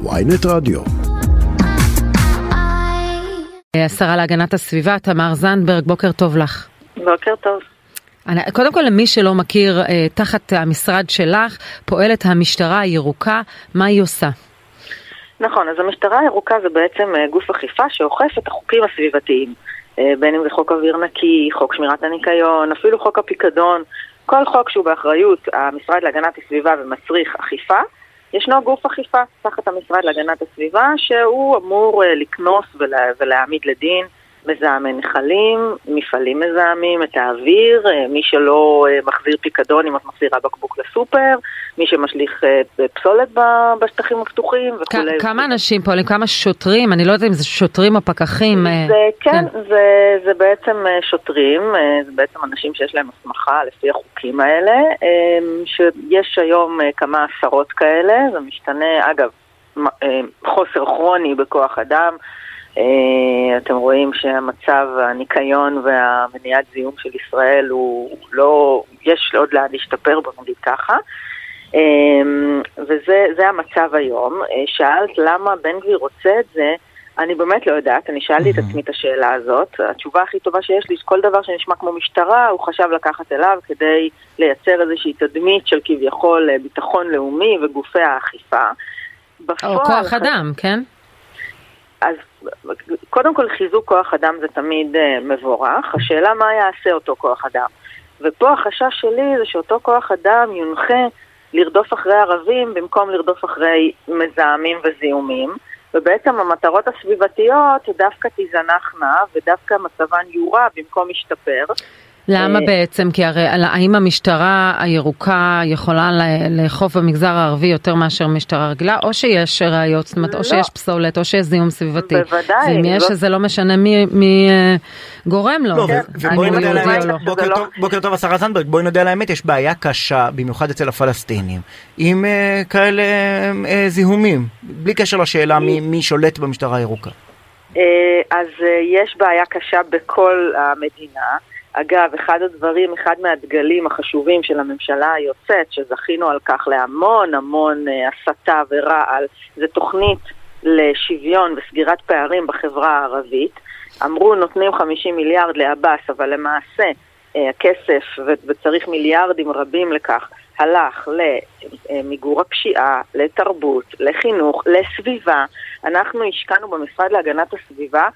ויינט רדיו. השרה להגנת הסביבה, תמר זנדברג, בוקר טוב לך. בוקר טוב. קודם כל למי שלא מכיר, אה, תחת המשרד שלך פועלת המשטרה הירוקה, מה היא עושה? נכון, אז המשטרה הירוקה זה בעצם אה, גוף אכיפה שאוכף את החוקים הסביבתיים. אה, בין אם זה חוק אוויר נקי, חוק שמירת הניקיון, אפילו חוק הפיקדון, כל חוק שהוא באחריות המשרד להגנת הסביבה ומצריך אכיפה, ישנו גוף אכיפה תחת המשרד להגנת הסביבה שהוא אמור לקנוס ולה, ולהעמיד לדין מזהמי נחלים, מפעלים מזהמים, את האוויר, אה, מי שלא אה, מחזיר פיקדון אם את מחזירה בקבוק לסופר, מי שמשליך אה, פסולת בשטחים הפתוחים וכולי. כמה אנשים פועלים? כמה שוטרים? אני לא יודעת אם זה שוטרים או פקחים. זה, כן, כן. זה, זה בעצם שוטרים, זה בעצם אנשים שיש להם הסמכה לפי החוקים האלה, שיש היום כמה עשרות כאלה, זה משתנה, אגב, חוסר כרוני בכוח אדם. אה, אתם רואים שהמצב, הניקיון והמניעת זיהום של ישראל הוא לא, יש עוד לאן להשתפר, בוא נגיד ככה. אה, וזה המצב היום. אה, שאלת למה בן גביר רוצה את זה, אני באמת לא יודעת, אני שאלתי את עצמי את השאלה הזאת. התשובה הכי טובה שיש לי, כל דבר שנשמע כמו משטרה, הוא חשב לקחת אליו כדי לייצר איזושהי תדמית של כביכול ביטחון לאומי וגופי האכיפה. או כוח אדם, כן? אז קודם כל חיזוק כוח אדם זה תמיד uh, מבורך, השאלה מה יעשה אותו כוח אדם. ופה החשש שלי זה שאותו כוח אדם יונחה לרדוף אחרי ערבים במקום לרדוף אחרי מזהמים וזיהומים, ובעצם המטרות הסביבתיות דווקא תיזנחנה ודווקא מצבן יורע במקום ישתפר. למה אה, בעצם? כי הרי האם המשטרה הירוקה יכולה לאכוף במגזר הערבי יותר מאשר משטרה רגילה, או שיש ראיות, זאת אומרת, או לא. שיש פסולת, או שיש זיהום סביבתי. בוודאי. ואם יש, לא- אז זה לא משנה מי אה, גורם לו. לא, ובואי נדע על האמת, בוקר טוב השרה זנדברג, בואי נדע על האמת, יש בעיה קשה, במיוחד אצל הפלסטינים, עם אה, כאלה זיהומים, בלי קשר לשאלה מי שולט במשטרה הירוקה. אז יש בעיה קשה בכל המדינה. אגב, אחד הדברים, אחד מהדגלים החשובים של הממשלה היוצאת, שזכינו על כך להמון המון uh, הסתה ורעל, זה תוכנית לשוויון וסגירת פערים בחברה הערבית. אמרו נותנים 50 מיליארד לעבאס, אבל למעשה uh, הכסף, וצריך מיליארדים רבים לכך, הלך למיגור הפשיעה, לתרבות, לחינוך, לסביבה. אנחנו השקענו במשרד להגנת הסביבה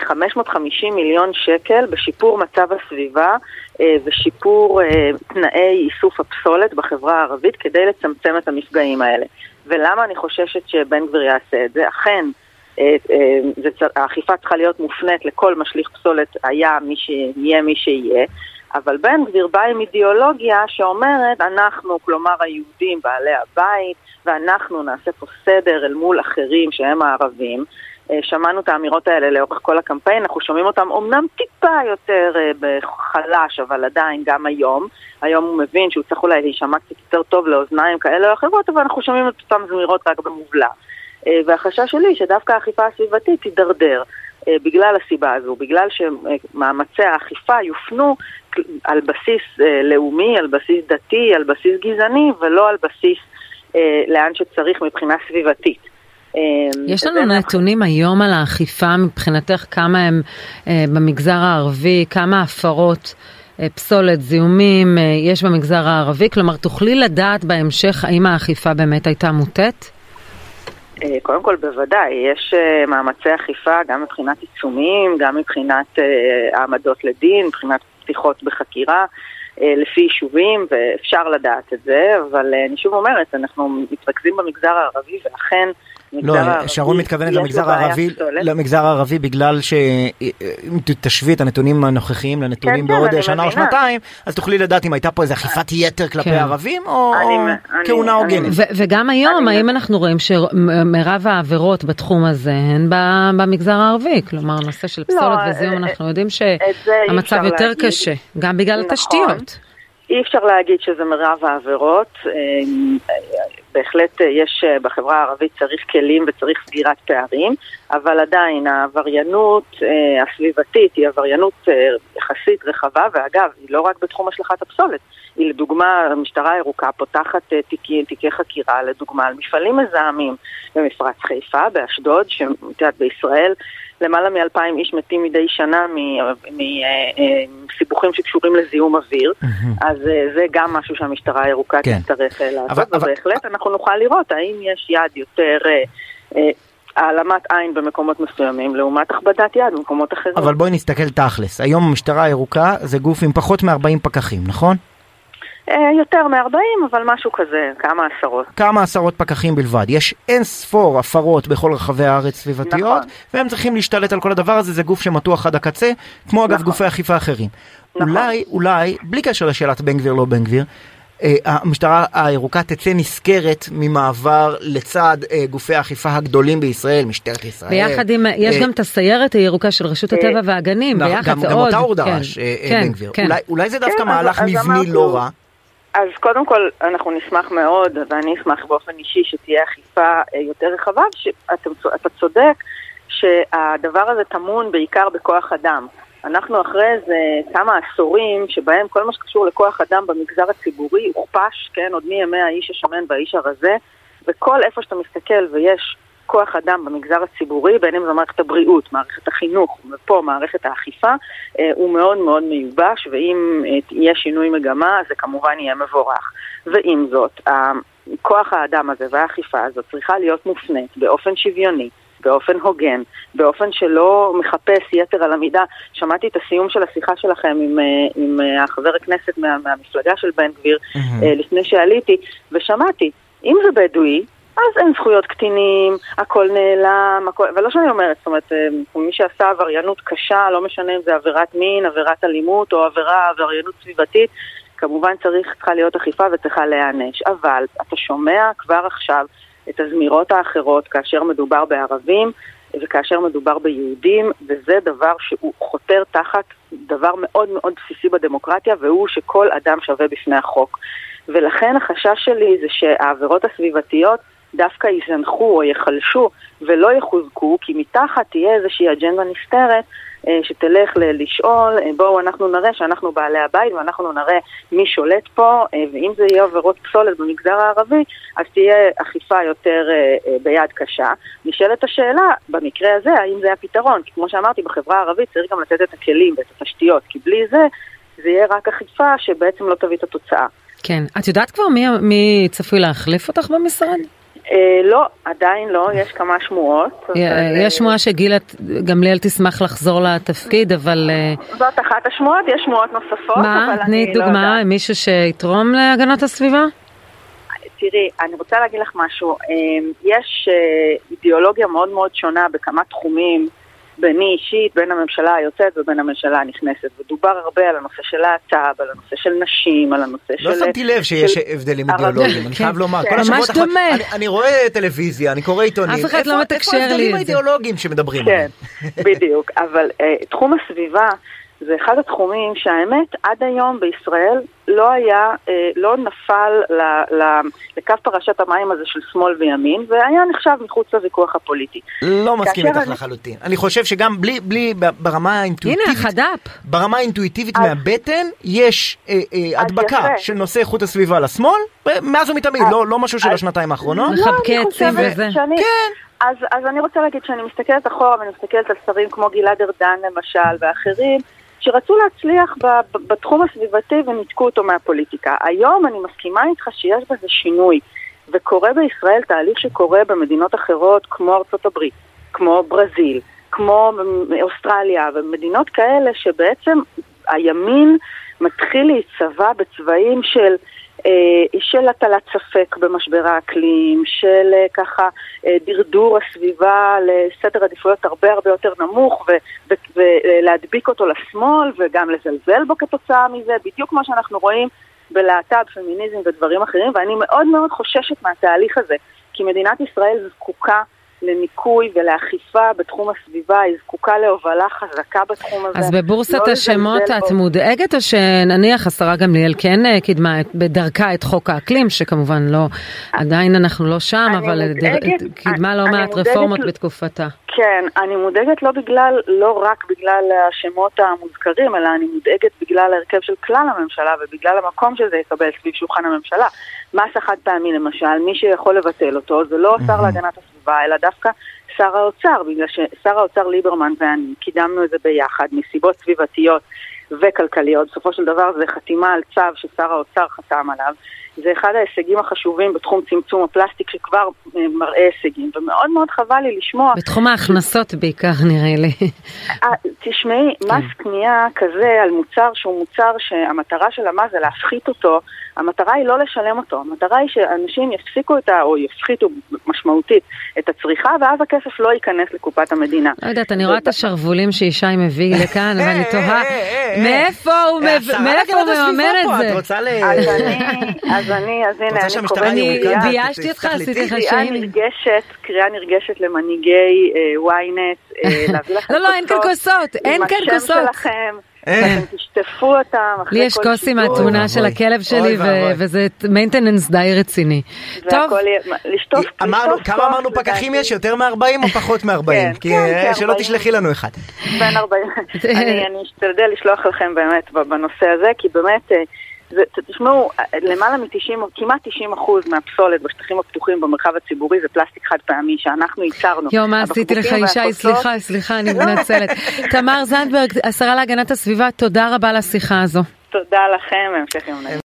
550 אה, מיליון שקל בשיפור מצב הסביבה אה, ושיפור אה, תנאי איסוף הפסולת בחברה הערבית כדי לצמצם את המפגעים האלה. ולמה אני חוששת שבן גביר יעשה את זה? אכן, האכיפה צריכה להיות מופנית לכל משליך פסולת, היה מי שיהיה מי שיהיה. אבל בן גביר בא עם אידיאולוגיה שאומרת, אנחנו, כלומר היהודים, בעלי הבית, ואנחנו נעשה פה סדר אל מול אחרים שהם הערבים. אה, שמענו את האמירות האלה לאורך כל הקמפיין, אנחנו שומעים אותם אמנם טיפה יותר אה, בחלש, אבל עדיין גם היום. היום הוא מבין שהוא צריך אולי להישמע קצת יותר טוב לאוזניים כאלה או אחרות, אבל אנחנו שומעים את אותם זמירות רק במובלע. אה, והחשש שלי שדווקא האכיפה הסביבתית תידרדר. בגלל הסיבה הזו, בגלל שמאמצי האכיפה יופנו על בסיס לאומי, על בסיס דתי, על בסיס גזעני, ולא על בסיס לאן שצריך מבחינה סביבתית. יש לנו נתונים היום על האכיפה מבחינתך כמה הם אה, במגזר הערבי, כמה הפרות אה, פסולת, זיהומים אה, יש במגזר הערבי? כלומר, תוכלי לדעת בהמשך האם האכיפה באמת הייתה מוטית? קודם כל בוודאי, יש מאמצי אכיפה גם מבחינת עיצומים, גם מבחינת העמדות לדין, מבחינת פתיחות בחקירה. לפי יישובים, ואפשר לדעת את זה, אבל אני שוב אומרת, אנחנו מתרכזים במגזר הערבי, ולכן לא, שרון מתכוונת למגזר הערבי, למגזר הערבי בגלל שאם תשווי את הנתונים הנוכחיים לנתונים כן, בעוד כן, שנה או שנתיים, אז תוכלי לדעת אם הייתה פה איזה אכיפת יתר כלפי כן. ערבים או כהונה הוגנת. וגם היום, האם אנחנו רואים שמרב העבירות בתחום הזה הן במגזר הערבי? כלומר, נושא של פסולת לא, וזיהום, אנחנו יודעים שהמצב יותר קשה, גם בגלל נכון. התשתיות. אי אפשר להגיד שזה מרב העבירות. בהחלט יש בחברה הערבית צריך כלים וצריך סגירת פערים, אבל עדיין העבריינות הסביבתית היא עבריינות יחסית רחבה, ואגב, היא לא רק בתחום השלכת הפסולת, היא לדוגמה, המשטרה הירוקה פותחת תיקי, תיקי חקירה, לדוגמה, על מפעלים מזהמים במפרץ חיפה, באשדוד, שאת יודעת, בישראל למעלה מאלפיים איש מתים מדי שנה מסיבוכים שקשורים לזיהום אוויר, אז אה, זה גם משהו שהמשטרה הירוקה כן. תצטרך אה, לעשות, ובהחלט אנחנו נוכל לראות האם יש יד יותר... אה, העלמת עין במקומות מסוימים לעומת הכבדת יד במקומות אחרים. אבל בואי נסתכל תכלס, היום המשטרה הירוקה זה גוף עם פחות מ-40 פקחים, נכון? אה, יותר מ-40, אבל משהו כזה, כמה עשרות. כמה עשרות פקחים בלבד. יש אין ספור הפרות בכל רחבי הארץ סביבתיות, נכון. והם צריכים להשתלט על כל הדבר הזה, זה גוף שמתוח עד הקצה, כמו אגב נכון. גופי אכיפה אחרים. נכון. אולי, אולי, בלי קשר לשאלת בן גביר לא בן גביר, אה, המשטרה הירוקה תצא נשכרת ממעבר לצד אה, גופי האכיפה הגדולים בישראל, משטרת ישראל. ביחד עם, יש גם את הסיירת הירוקה של רשות הטבע והגנים, ביחד זה עוד. גם אותה הוא דרש, כן, בן גביר. כן. אולי זה דווקא כן, מהלך מבני לא רע. אז קודם כל, אנחנו נשמח מאוד, ואני אשמח באופן אישי שתהיה אכיפה אה, יותר רחבה, שאתה צודק שהדבר הזה טמון בעיקר בכוח אדם. אנחנו אחרי איזה כמה עשורים שבהם כל מה שקשור לכוח אדם במגזר הציבורי הוכפש, כן, עוד מימי האיש השמן והאיש הרזה, וכל איפה שאתה מסתכל ויש כוח אדם במגזר הציבורי, בין אם זו מערכת הבריאות, מערכת החינוך, ופה מערכת האכיפה, אה, הוא מאוד מאוד מיובש, ואם אה, יהיה שינוי מגמה, זה כמובן יהיה מבורך. ועם זאת, כוח האדם הזה והאכיפה הזאת צריכה להיות מופנית באופן שוויוני. באופן הוגן, באופן שלא מחפש יתר על המידה. שמעתי את הסיום של השיחה שלכם עם, אה, עם החבר הכנסת מה, מהמפלגה של בן גביר mm-hmm. לפני שעליתי, ושמעתי, אם זה בדואי, אז אין זכויות קטינים, הכל נעלם, הכל... ולא שאני אומרת, זאת אומרת, אה, מי שעשה עבריינות קשה, לא משנה אם זה עבירת מין, עבירת אלימות או עבירה, עבריינות סביבתית, כמובן צריך, צריכה להיות אכיפה וצריכה להיענש. אבל אתה שומע כבר עכשיו את הזמירות האחרות כאשר מדובר בערבים וכאשר מדובר ביהודים, וזה דבר שהוא חותר תחת דבר מאוד מאוד בסיסי בדמוקרטיה, והוא שכל אדם שווה בפני החוק. ולכן החשש שלי זה שהעבירות הסביבתיות דווקא ייזנחו או ייחלשו ולא יחוזקו, כי מתחת תהיה איזושהי אג'נדה נסתרת אה, שתלך לשאול, אה, בואו אנחנו נראה שאנחנו בעלי הבית ואנחנו נראה מי שולט פה, אה, ואם זה יהיה עבירות פסולת במגזר הערבי, אז תהיה אכיפה יותר ביד קשה. נשאלת השאלה, במקרה הזה, האם זה הפתרון? כי כמו שאמרתי, בחברה הערבית צריך גם לתת את הכלים ואת התשתיות, כי בלי זה, זה יהיה רק אכיפה שבעצם לא תביא את התוצאה. כן. את יודעת כבר מי, מי צפוי להחליף אותך במשרד? אה, לא, עדיין לא, יש כמה שמועות. יש אה, שמועה שגילה גמליאל תשמח לחזור לתפקיד, אבל... אה, זאת אחת השמועות, יש שמועות נוספות, מה? תני לא דוגמה, מישהו שיתרום להגנת הסביבה? תראי, אני רוצה להגיד לך משהו. יש אידיאולוגיה מאוד מאוד שונה בכמה תחומים. ביני אישית, בין הממשלה היוצאת ובין הממשלה הנכנסת. ודובר הרבה על הנושא של להט"ב, על הנושא של נשים, על הנושא לא של... לא שמתי לב שיש הבדלים אידיאולוגיים, אני חייב לומר. כל השבועות דומה. אני רואה טלוויזיה, אני קורא עיתונים. אף אחד לא מתקשר לי את זה. איפה ההבדלים האידיאולוגיים שמדברים עליהם? כן, בדיוק. אבל אה, תחום הסביבה... זה אחד התחומים שהאמת עד היום בישראל לא היה, אה, לא נפל ל, ל, לקו פרשת המים הזה של שמאל וימין, והיה נחשב מחוץ לוויכוח הפוליטי. לא מסכים איתך אני... לחלוטין. אני חושב שגם בלי, בלי ברמה האינטואיטיבית, הנה החד"פ. ברמה האינטואיטיבית אז... מהבטן, יש אה, אה, הדבקה יפה. של נושא איכות הסביבה לשמאל, מאז ומתמיד, אז... לא, לא משהו של השנתיים האחרונות. מחבקי עצים וזה. שאני... כן. אז, אז אני רוצה להגיד שאני מסתכלת אחורה ואני מסתכלת על שרים כמו גלעד ארדן למשל ואחרים שרצו להצליח בתחום הסביבתי וניתקו אותו מהפוליטיקה. היום אני מסכימה איתך שיש בזה שינוי, וקורה בישראל תהליך שקורה במדינות אחרות כמו ארצות הברית, כמו ברזיל, כמו אוסטרליה, ומדינות כאלה שבעצם הימין מתחיל להיצבע בצבעים של אה, של הטלת ספק במשבר האקלים, של אה, ככה אה, דרדור הסביבה לסדר עדיפויות הרבה הרבה יותר נמוך ולהדביק אותו לשמאל וגם לזלזל בו כתוצאה מזה, בדיוק כמו שאנחנו רואים בלהט"ב, פמיניזם ודברים אחרים, ואני מאוד מאוד חוששת מהתהליך הזה, כי מדינת ישראל זקוקה לניקוי ולאכיפה בתחום הסביבה, היא זקוקה להובלה חזקה בתחום הזה. אז בבורסת לא השמות את בו. מודאגת, או שנניח השרה גמליאל כן אה, קידמה בדרכה את חוק האקלים, שכמובן לא, עדיין אנחנו לא שם, אבל מודאגת, קידמה לא מעט רפורמות בתקופתה. כן, אני מודאגת לא בגלל, לא רק בגלל השמות המוזכרים, אלא אני מודאגת בגלל ההרכב של כלל הממשלה ובגלל המקום שזה יקבל סביב שולחן הממשלה. מס החד פעמי למשל, מי שיכול לבטל אותו זה לא השר להגנת הסביבה, אלא דווקא שר האוצר, בגלל ששר האוצר ליברמן ואני קידמנו את זה ביחד מסיבות סביבתיות וכלכליות. בסופו של דבר זה חתימה על צו ששר האוצר חתם עליו. זה אחד ההישגים החשובים בתחום צמצום הפלסטיק שכבר אה, מראה הישגים, ומאוד מאוד חבל לי לשמוע... בתחום ההכנסות בעיקר נראה לי. אה, תשמעי, כן. מס קנייה כזה על מוצר שהוא מוצר שהמטרה של המס זה להפחית אותו, המטרה היא לא לשלם אותו, המטרה היא שאנשים יפסיקו את ה... או יפחיתו משמעותית את הצריכה, ואז הכסף לא ייכנס לקופת המדינה. לא יודעת, אני רואה את השרוולים שישי מביא לכאן, ואני תוהה, מאיפה הוא מממן את זה? את רוצה ל... אז אני, אז הנה, אני קוראת... אני ביישתי אותך, עשיתי לך שיימינג. נרגשת, קריאה נרגשת למנהיגי ynet, להביא לכם לא, לא, אין כאן כוסות, אין כאן כוסות. עם השם שלכם. אתם תשטפו אותם לי יש כוס עם התמונה של הכלב שלי וזה מיינטננס די רציני. טוב. לשטוף, אמרנו, כמה אמרנו פקחים יש? יותר מ-40 או פחות מ-40? כן, כי כן, כן, שלא תשלחי לנו אחד. בין 40. אני אשתדל לשלוח לכם באמת בנושא הזה, כי באמת... תשמעו, למעלה מ-90, כמעט 90 אחוז מהפסולת בשטחים הפתוחים במרחב הציבורי זה פלסטיק חד פעמי שאנחנו ייצרנו. יואו, מה עשיתי לך ישי? סליחה, סליחה, אני מתנצלת. תמר זנדברג, השרה להגנת הסביבה, תודה רבה על השיחה הזו. תודה לכם, המשך יום נעים.